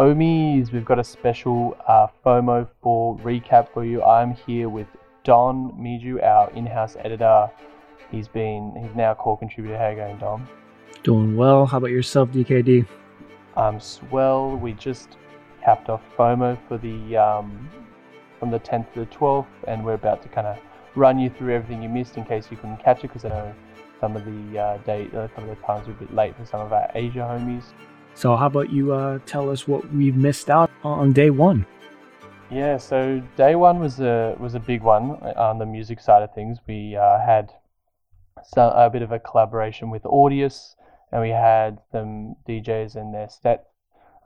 Omis, we've got a special uh, FOMO for recap for you. I'm here with Don Miju, our in-house editor. He's been he's now a core contributor. How you going, Dom? Doing well. How about yourself, DKD? I'm swell. We just capped off FOMO for the um, from the 10th to the 12th, and we're about to kind of run you through everything you missed in case you couldn't catch it, because I know some of the uh, date, uh, some of the times were a bit late for some of our Asia homies. So, how about you uh, tell us what we've missed out on day one? Yeah, so day one was a was a big one on the music side of things. We uh, had a bit of a collaboration with Audius, and we had some DJs and their set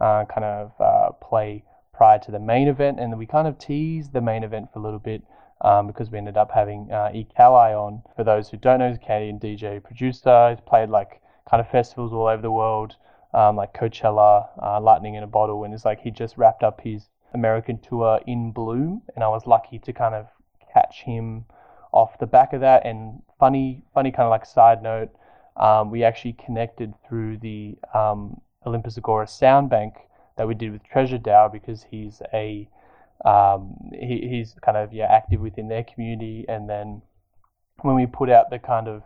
uh, kind of uh, play prior to the main event, and we kind of teased the main event for a little bit um, because we ended up having uh, on. For those who don't know, he's a Canadian DJ producer. He's played like kind of festivals all over the world, um, like Coachella, uh, Lightning in a Bottle, and it's like he just wrapped up his American tour in Bloom, and I was lucky to kind of catch him off the back of that. And funny, funny kind of like side note, um, we actually connected through the um, Olympus Agora sound bank that we did with Treasure DAO because he's a um, he, he's kind of yeah active within their community. And then when we put out the kind of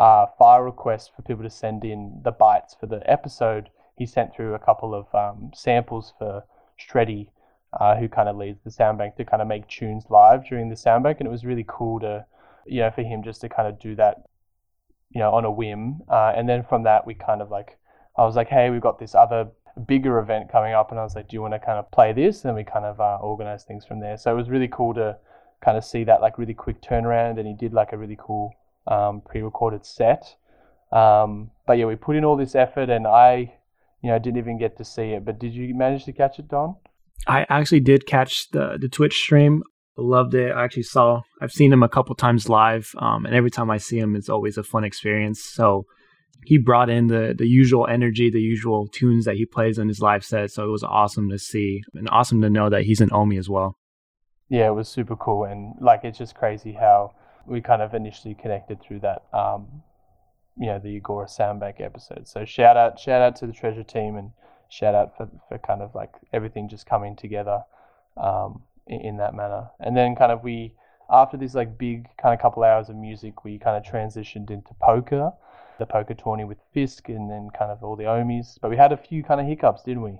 uh, file request for people to send in the bytes for the episode, he sent through a couple of um, samples for Shreddy, uh, who kind of leads the sound bank to kind of make tunes live during the sound bank, and it was really cool to you know for him just to kind of do that you know on a whim. Uh, and then from that we kind of like I was like, hey, we've got this other bigger event coming up, and I was like, do you want to kind of play this? And we kind of uh, organized things from there. So it was really cool to kind of see that like really quick turnaround, and he did like a really cool um, pre-recorded set. Um, but yeah, we put in all this effort, and I, you know, didn't even get to see it. But did you manage to catch it, Don? I actually did catch the the Twitch stream. Loved it. I actually saw. I've seen him a couple times live, um, and every time I see him, it's always a fun experience. So he brought in the the usual energy, the usual tunes that he plays in his live set. So it was awesome to see and awesome to know that he's an Omi as well. Yeah, it was super cool, and like it's just crazy how we kind of initially connected through that, um, you know, the Agora Soundbank episode. So shout out, shout out to the Treasure team, and shout out for for kind of like everything just coming together um, in, in that manner. And then kind of we after this like big kind of couple hours of music, we kind of transitioned into poker the poker tourney with Fisk and then kind of all the Omis. But we had a few kind of hiccups, didn't we?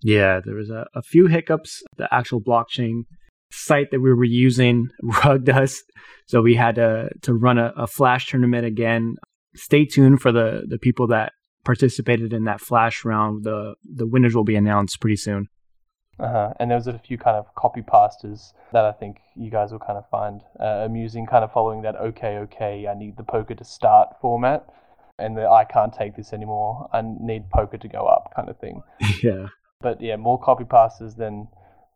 Yeah, there was a, a few hiccups. The actual blockchain site that we were using rugged us, so we had to to run a, a flash tournament again. Stay tuned for the the people that participated in that flash round. The the winners will be announced pretty soon. Uh-huh. And there was a few kind of copy pastas that I think you guys will kind of find uh, amusing, kind of following that okay, okay, I need the poker to start format and the I can't take this anymore. I need poker to go up kind of thing. Yeah. But yeah, more copy passes than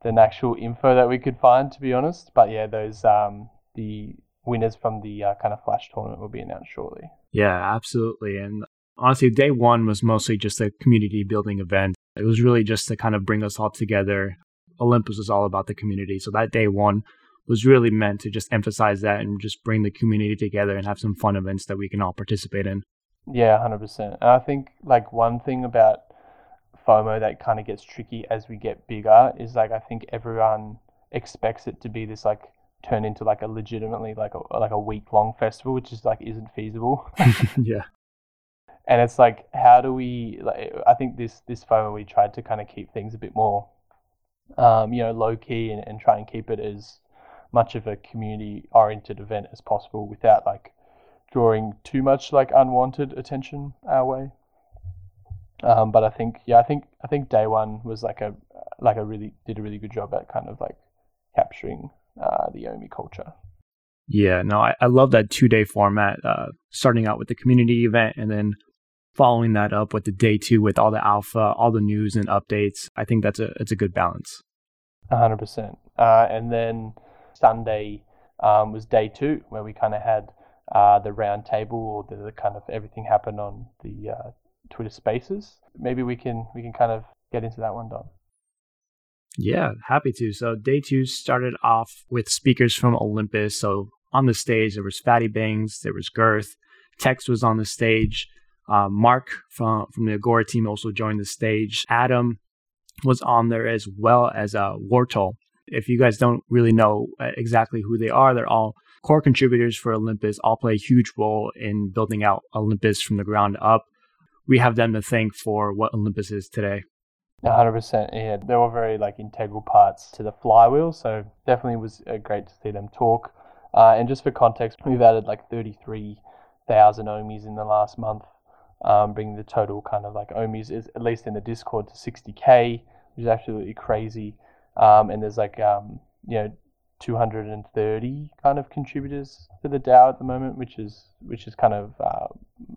than actual info that we could find, to be honest. But yeah, those um the winners from the uh, kind of flash tournament will be announced shortly. Yeah, absolutely. And honestly, day one was mostly just a community building event. It was really just to kind of bring us all together. Olympus is all about the community. So that day one was really meant to just emphasize that and just bring the community together and have some fun events that we can all participate in. Yeah, hundred percent. And I think like one thing about FOMO that kind of gets tricky as we get bigger is like I think everyone expects it to be this like turn into like a legitimately like a like a week long festival, which is like isn't feasible. yeah. And it's like, how do we? Like, I think this this FOMO we tried to kind of keep things a bit more, um, you know, low key and, and try and keep it as much of a community oriented event as possible without like drawing too much like unwanted attention our way. Um, but I think yeah, I think I think day one was like a like a really did a really good job at kind of like capturing uh, the Omi culture. Yeah, no, I, I love that two day format. Uh, starting out with the community event and then following that up with the day two with all the alpha, all the news and updates. I think that's a it's a good balance. hundred uh, percent. And then Sunday um, was day two where we kind of had uh, the round table or the, the, kind of everything happened on the uh, Twitter Spaces. Maybe we can we can kind of get into that one, Don. Yeah, happy to. So day two started off with speakers from Olympus. So on the stage there was Fatty Bangs, there was Girth, Tex was on the stage. Uh, Mark from from the Agora team also joined the stage. Adam, was on there as well as uh, Wartol. If you guys don't really know uh, exactly who they are, they're all core contributors for Olympus, all play a huge role in building out Olympus from the ground up. We have them to thank for what Olympus is today. 100%. Yeah, they were very like integral parts to the flywheel. So definitely was uh, great to see them talk. Uh, and just for context, we've added like 33,000 omis in the last month, um, bringing the total kind of like omis, is, at least in the Discord, to 60k, which is absolutely crazy. Um, and there's like, um, you know, 230 kind of contributors to the DAO at the moment, which is which is kind of uh,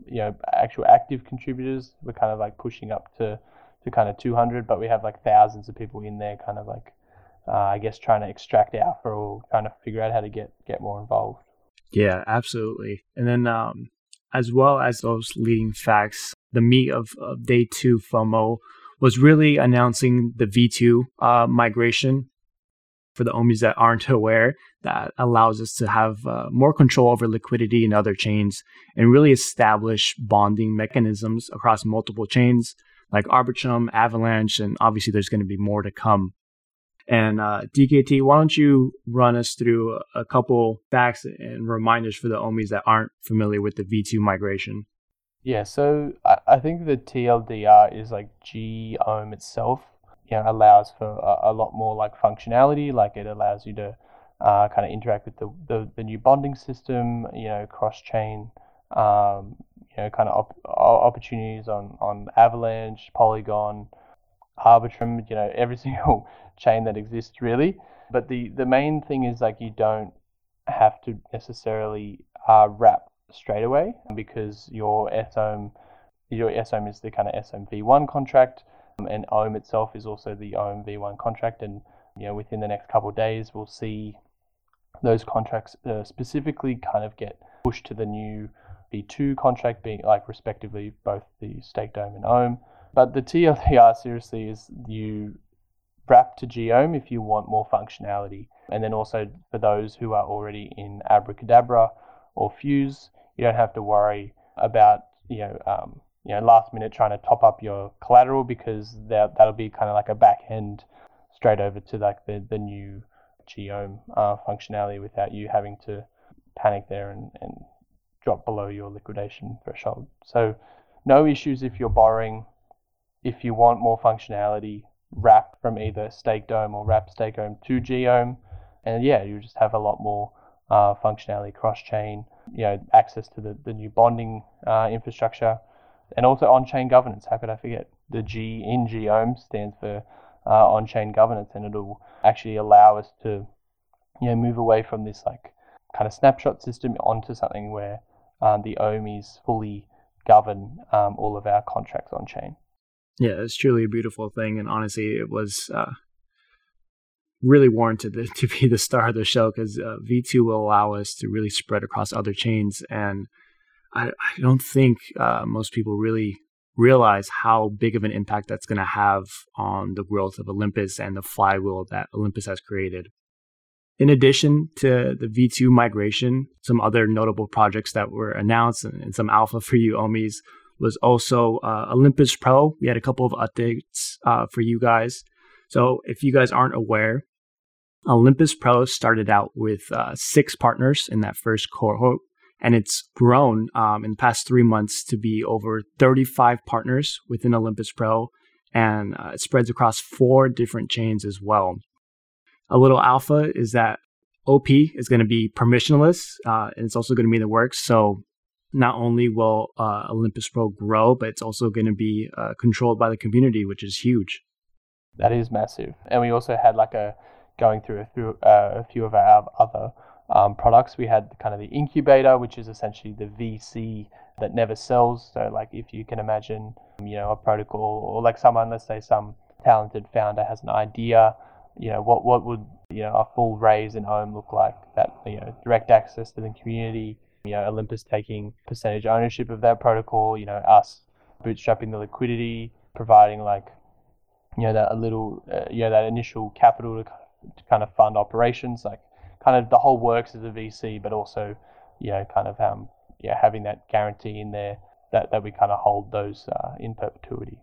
you know actual active contributors. We're kind of like pushing up to to kind of 200, but we have like thousands of people in there, kind of like uh, I guess trying to extract alpha or trying to figure out how to get get more involved. Yeah, absolutely. And then um, as well as those leading facts, the meat of, of day two FOMO was really announcing the V2 uh, migration for the omis that aren't aware, that allows us to have uh, more control over liquidity in other chains and really establish bonding mechanisms across multiple chains like Arbitrum, Avalanche, and obviously there's going to be more to come. And uh, DKT, why don't you run us through a couple facts and reminders for the omis that aren't familiar with the V2 migration? Yeah, so I, think the TLDR is like GOHM itself you know allows for a, a, lot more like functionality. Like it allows you to uh, kind of interact with the, the, the new bonding system. You know, cross chain. Um, you know, kind of op- opportunities on on Avalanche, Polygon, Arbitrum. You know, every single chain that exists really. But the the main thing is like you don't have to necessarily uh, wrap straight away because your sOHM your sOHM is the kind of sOHM-v1 contract and OHM itself is also the OHM V1 contract. And you know, within the next couple of days, we'll see those contracts uh, specifically kind of get pushed to the new V2 contract, being like respectively both the staked OHM and OHM. But the TLDR seriously is you wrap to GOHM if you want more functionality. And then also for those who are already in Abracadabra or Fuse, you don't have to worry about you know um, you know last minute trying to top up your collateral because that that'll be kind of like a back end straight over to like the the new GOHM uh, functionality without you having to panic there and, and drop below your liquidation threshold. So no issues if you're borrowing. If you want more functionality, wrap from either staked OHM or wrap stake OHM to GOHM, and yeah, you just have a lot more uh, functionality cross chain. You know, access to the, the new bonding uh, infrastructure and also on-chain governance. How could I forget? The G in GOHM stands for uh, on-chain governance, and it'll actually allow us to, you know, move away from this like kind of snapshot system onto something where um, the ohms fully govern um, all of our contracts on chain. Yeah, it's truly a beautiful thing, and honestly, it was uh, really warranted to be the star of the show because uh, V2 will allow us to really spread across other chains and I, I don't think uh, most people really realize how big of an impact that's going to have on the growth of Olympus and the flywheel that Olympus has created. In addition to the V2 migration, some other notable projects that were announced and, some alpha for you Omis, was also uh, Olympus Pro. We had a couple of updates uh, for you guys. So if you guys aren't aware, Olympus Pro started out with uh, six partners in that first cohort and it's grown um, in the past three months to be over 35 partners within Olympus Pro, and uh, it spreads across four different chains as well. A little alpha is that OP is going to be permissionless, uh, and it's also going to be in the works. So not only will uh, Olympus Pro grow, but it's also going to be uh, controlled by the community, which is huge. That is massive, and we also had like a going through a, through, uh, a few of our other um, products. We had kind of the incubator, which is essentially the VC that never sells. So, like if you can imagine, you know, a protocol or like someone, let's say some talented founder has an idea, you know, what what would you know a full raise in OHM look like? That you know, direct access to the community. You know, Olympus taking percentage ownership of that protocol. You know, us bootstrapping the liquidity, providing like you know that a little uh, you know that initial capital to, to kind of fund operations like kind of the whole works as a VC, but also, you know, kind of um, yeah, having that guarantee in there that, that we kind of hold those uh, in perpetuity.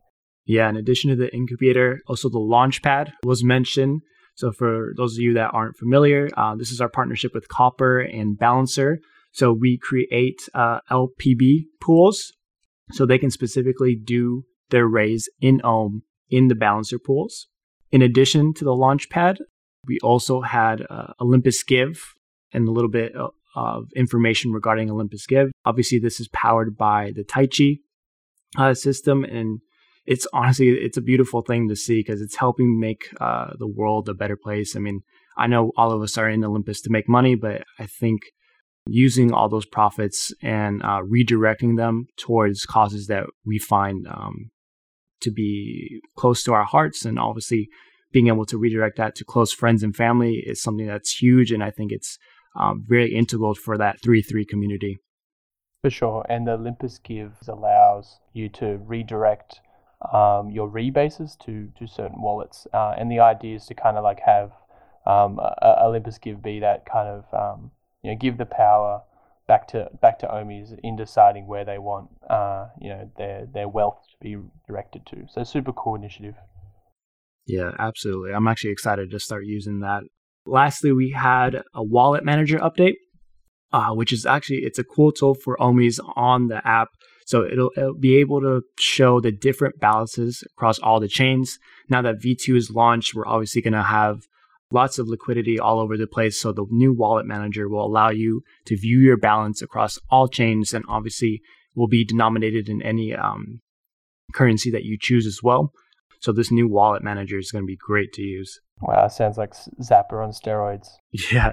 Yeah, in addition to the incubator, also the launchpad was mentioned. So, for those of you that aren't familiar, uh, this is our partnership with Copper and Balancer. So, we create uh, LBP pools so they can specifically do their raise in Ohm in the Balancer pools. In addition to the launchpad, we also had uh, Olympus Give and a little bit of information regarding Olympus Give. Obviously, this is powered by the Tyche uh, system, and it's honestly it's a beautiful thing to see because it's helping make uh, the world a better place. I mean, I know all of us are in Olympus to make money, but I think using all those profits and uh, redirecting them towards causes that we find um, to be close to our hearts, and obviously being able to redirect that to close friends and family is something that's huge, and I think it's um, very integral for that three three community. For sure, and the Olympus Gives allows you to redirect um, your rebases to to certain wallets, uh, and the idea is to kind of like have um, a, Olympus Give be that kind of um, you know give the power back to back to omis in deciding where they want uh, you know their their wealth to be directed to. So super cool initiative. Yeah, absolutely. I'm actually excited to start using that. Lastly, we had a wallet manager update, uh, which is actually it's a cool tool for OMIs on the app so it'll, it'll be able to show the different balances across all the chains. Now that V2 is launched, we're obviously going to have lots of liquidity all over the place. So the new wallet manager will allow you to view your balance across all chains and obviously will be denominated in any um, currency that you choose as well. So this new wallet manager is going to be great to use. Wow, sounds like Zapper on steroids. Yeah,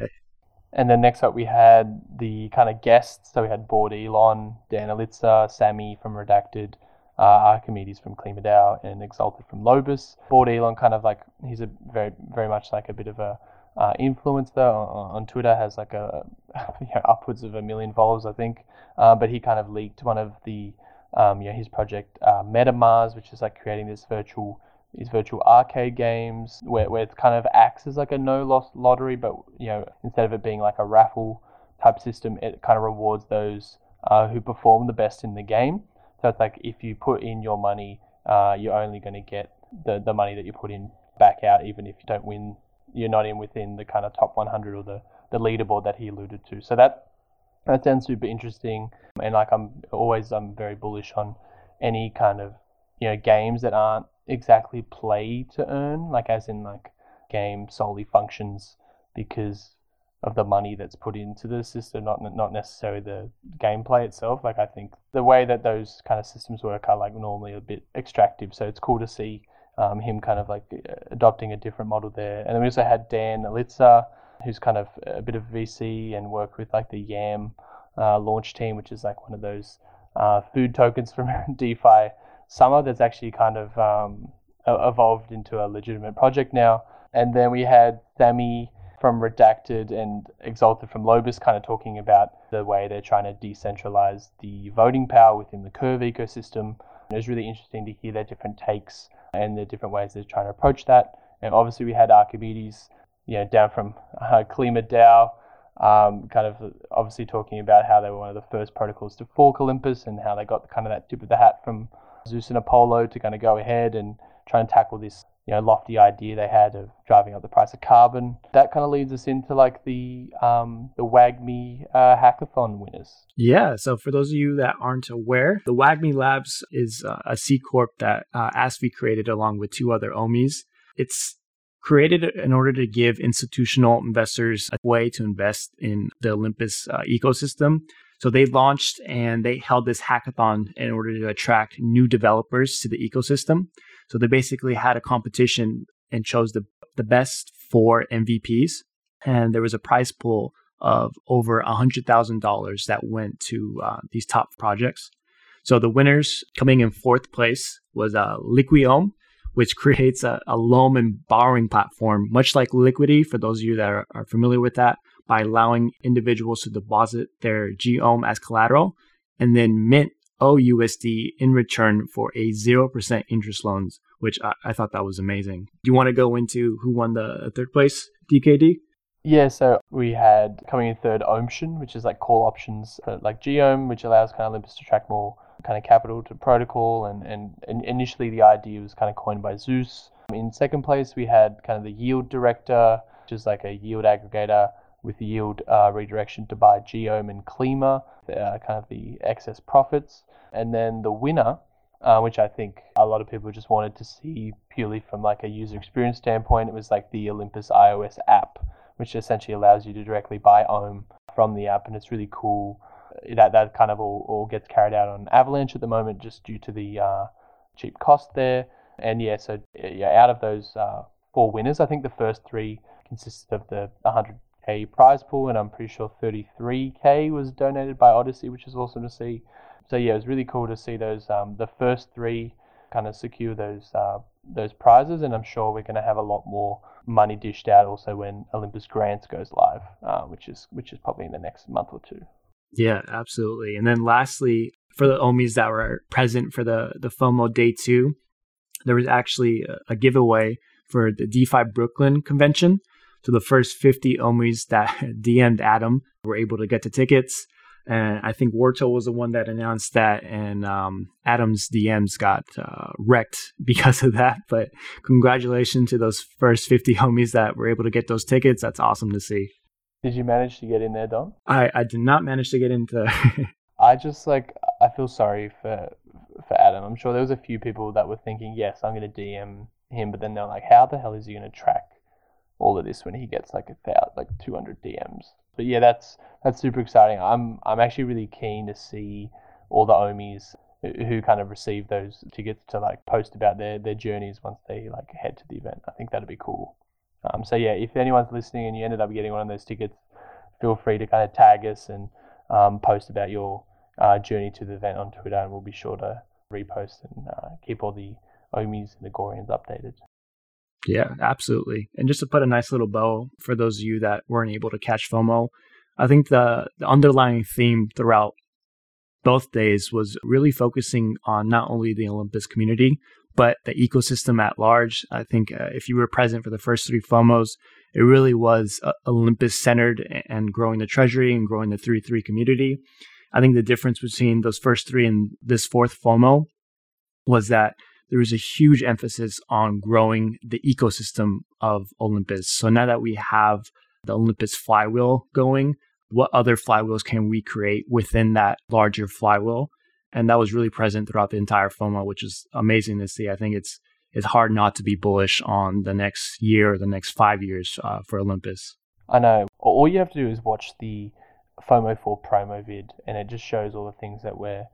and then next up, we had the kind of guests. So we had Bored Elon, Dan Elitzer, Sammy from Redacted, uh, Archimedes from KlimaDAO, and Exalted from Lobis. Bored Elon, kind of like he's a very, very much like a bit of a uh, influencer on, on, Twitter. Has like a you know, upwards of a million followers, I think. Uh, but he kind of leaked one of the um, you know his project uh, MetaMars, which is like creating this virtual these virtual arcade games where, where it kind of acts as like a no loss lottery, but you know instead of it being like a raffle type system, it kind of rewards those uh, who perform the best in the game. So it's like if you put in your money, uh, you're only going to get the, the money that you put in back out, even if you don't win. You're not in within the kind of top 100 or the, the leaderboard that he alluded to. So that that sounds super interesting, and like I'm always I'm very bullish on any kind of you know games that aren't exactly play to earn, like as in like game solely functions because of the money that's put into the system, not not necessarily the gameplay itself. Like I think the way that those kind of systems work are like normally a bit extractive, so it's cool to see um, him kind of like adopting a different model there. And then we also had Dan Elitzer, who's kind of a bit of VC and worked with like the Yam uh, launch team, which is like one of those uh, food tokens from DeFi summer that's actually kind of um, evolved into a legitimate project now. And then we had Sammy from Redacted and Exalted from Lobis kind of talking about the way they're trying to decentralize the voting power within the Curve ecosystem. And It was really interesting to hear their different takes and the different ways they're trying to approach that. And obviously, we had Archimedes, you know, down from uh, KlimaDAO, um, kind of obviously talking about how they were one of the first protocols to fork Olympus and how they got kind of that tip of the hat from Zeus and Apollo to kind of go ahead and try and tackle this you know lofty idea they had of driving up the price of carbon. That kind of leads us into like the um, the WAGMI uh, hackathon winners. Yeah. So for those of you that aren't aware, the WAGMI Labs is uh, a C corp that uh, Asvi created along with two other OMIs. It's created in order to give institutional investors a way to invest in the Olympus uh, ecosystem. So they launched and they held this hackathon in order to attract new developers to the ecosystem. So they basically had a competition and chose the, the best four MVPs. And there was a prize pool of over $100,000 that went to uh, these top projects. So the winners coming in fourth place was uh, which creates a, a loan and borrowing platform, much like Liquity, for those of you that are, are familiar with that by allowing individuals to deposit their GOHM as collateral and then mint OUSD in return for a 0% interest loans, which I, I thought that was amazing. Do you want to go into who won the third place, DKD? Yeah, so we had coming in third Ohmtion, which is like call options like GOHM, which allows kind of Olympus to track more kind of capital to protocol, and, and, and initially the idea was kind of coined by Zeus. In second place, we had kind of the yield director, which is like a yield aggregator with yield uh, redirection to buy GOHM and Klima, uh, kind of the excess profits. And then the winner, uh, which I think a lot of people just wanted to see purely from like a user experience standpoint, it was like the Olympus iOS app, which essentially allows you to directly buy Ohm from the app, and it's really cool. That that kind of all, all gets carried out on Avalanche at the moment, just due to the uh, cheap cost there. And yeah, so yeah, out of those uh, four winners, I think the first three consisted of the 100k prize pool, and I'm pretty sure 33k was donated by Odyssey, which is awesome to see. So yeah, it was really cool to see those um, the first three kind of secure those uh, those prizes, and I'm sure we're going to have a lot more money dished out also when Olympus Grants goes live, uh, which is which is probably in the next month or two. Yeah, absolutely. And then lastly, for the omis that were present for the the FOMO day two, there was actually a, giveaway for the DeFi Brooklyn convention. So the first 50 omis that DM'd Adam were able to get the tickets. And I think Warto was the one that announced that, and um, Adam's DMs got uh, wrecked because of that. But congratulations to those first 50 homies that were able to get those tickets. That's awesome to see. Did you manage to get in there, Don? I, I did not manage to get into. I just like I feel sorry for for Adam. I'm sure there was a few people that were thinking, yes, I'm going to DM him, but then they're like, how the hell is he going to track all of this when he gets like a thousand, like 200 DMs? But yeah, that's that's super exciting. I'm I'm actually really keen to see all the omis who kind of receive those tickets to like post about their their journeys once they like head to the event. I think that'd be cool. Um, so yeah, if anyone's listening and you ended up getting one of those tickets, feel free to kind of tag us and um, post about your uh, journey to the event on Twitter, and we'll be sure to repost and uh, keep all the Omis and the Gorians updated. Yeah, absolutely. And just to put a nice little bow for those of you that weren't able to catch FOMO, I think the, the underlying theme throughout both days was really focusing on not only the Olympus community, but the ecosystem at large. I think uh, if you were present for the first three FOMOs, it really was uh, Olympus centered and growing the treasury and growing the 3 3 community. I think the difference between those first three and this fourth FOMO was that there was a huge emphasis on growing the ecosystem of Olympus. So now that we have the Olympus flywheel going, what other flywheels can we create within that larger flywheel? And that was really present throughout the entire FOMO, which is amazing to see. I think it's it's hard not to be bullish on the next year or the next five years uh, for Olympus. I know. All you have to do is watch the FOMO 4 promo vid, and it just shows all the things that we're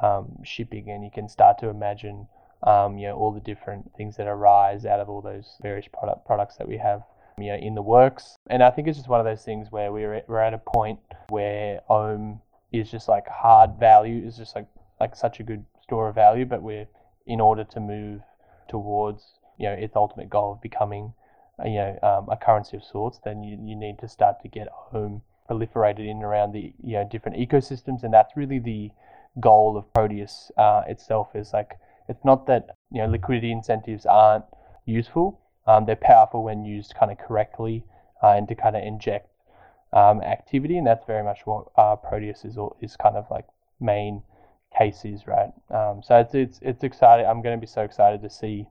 um, shipping, and you can start to imagine um, you know, all the different things that arise out of all those various product products that we have, you know, in the works. And I think it's just one of those things where we're at, we're at a point where Ohm is just like hard value is just like like such a good store of value, but we're in order to move towards you know its ultimate goal of becoming you know um, a currency of sorts, then you, you need to start to get OHM proliferated in around the you know different ecosystems, and that's really the goal of Proteus uh, itself is like it's not that you know liquidity incentives aren't useful. Um, they're powerful when used kind of correctly uh, and to kind of inject um, activity, and that's very much what uh, Proteus is is kind of like main case is, right? Um, so it's it's it's exciting. I'm going to be so excited to see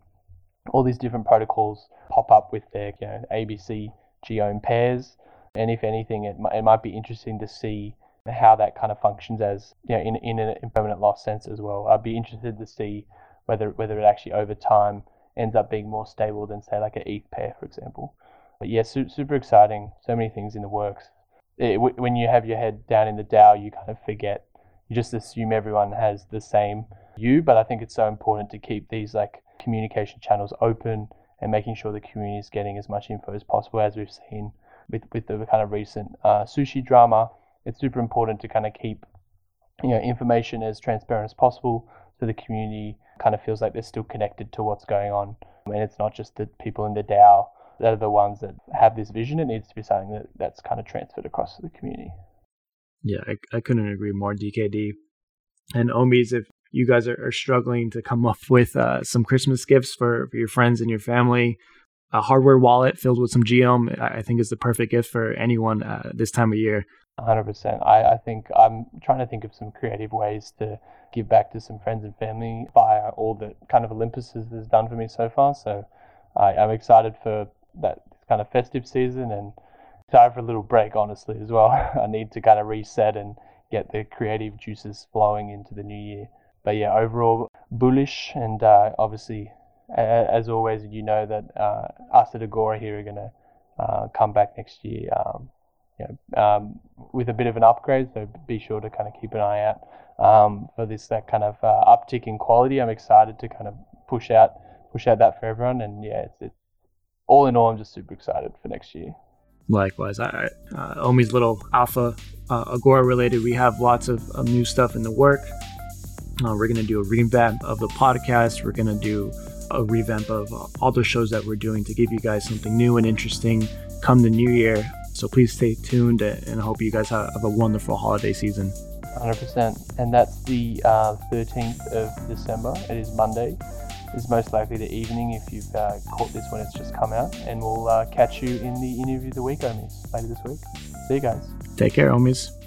all these different protocols pop up with their you know ABC GOHM pairs, and if anything, it it might be interesting to see how that kind of functions as you know in in an impermanent loss sense as well. I'd be interested to see whether whether it actually over time ends up being more stable than say like an ETH pair, for example. But yeah, su- super exciting. So many things in the works. It, w- when you have your head down in the DAO, you kind of forget. You just assume everyone has the same view. But I think it's so important to keep these like communication channels open and making sure the community is getting as much info as possible, as we've seen with with the kind of recent uh, sushi drama. It's super important to kind of keep you know information as transparent as possible so the community kind of feels like they're still connected to what's going on. And it's not just the people in the DAO that are the ones that have this vision. It needs to be something that, that's kind of transferred across to the community. Yeah, I, I couldn't agree more, DKD. And Omis, if you guys are, are struggling to come up with uh, some Christmas gifts for, for your friends and your family, a hardware wallet filled with some GOHM, I think is the perfect gift for anyone uh, this time of year. 100%. I, I think I'm trying to think of some creative ways to give back to some friends and family via all the kind of Olympus has done for me so far. So I, I'm excited for that kind of festive season and excited for a little break, honestly, as well. I need to kind of reset and get the creative juices flowing into the new year. But yeah, overall bullish and uh, obviously, as always, you know that uh, us at Agora here are going to uh, come back next year. Um, you know, um, with a bit of an upgrade. So be sure to kind of keep an eye out um, for this that kind of uh, uptick in quality. I'm excited to kind of push out push out that for everyone. And yeah, it's, it's all in all, I'm just super excited for next year. Likewise, I, uh, Omi's little alpha uh, Agora related. We have lots of, of new stuff in the work. Uh, we're gonna do a revamp of the podcast. We're gonna do a revamp of all the shows that we're doing to give you guys something new and interesting come the new year. So please stay tuned and I hope you guys have a wonderful holiday season. 100%. And that's the uh, 13th of December. It is Monday. It's most likely the evening if you've uh, caught this when it's just come out. And we'll uh, catch you in the interview of the week, Omis, later this week. See you guys. Take care, Omis.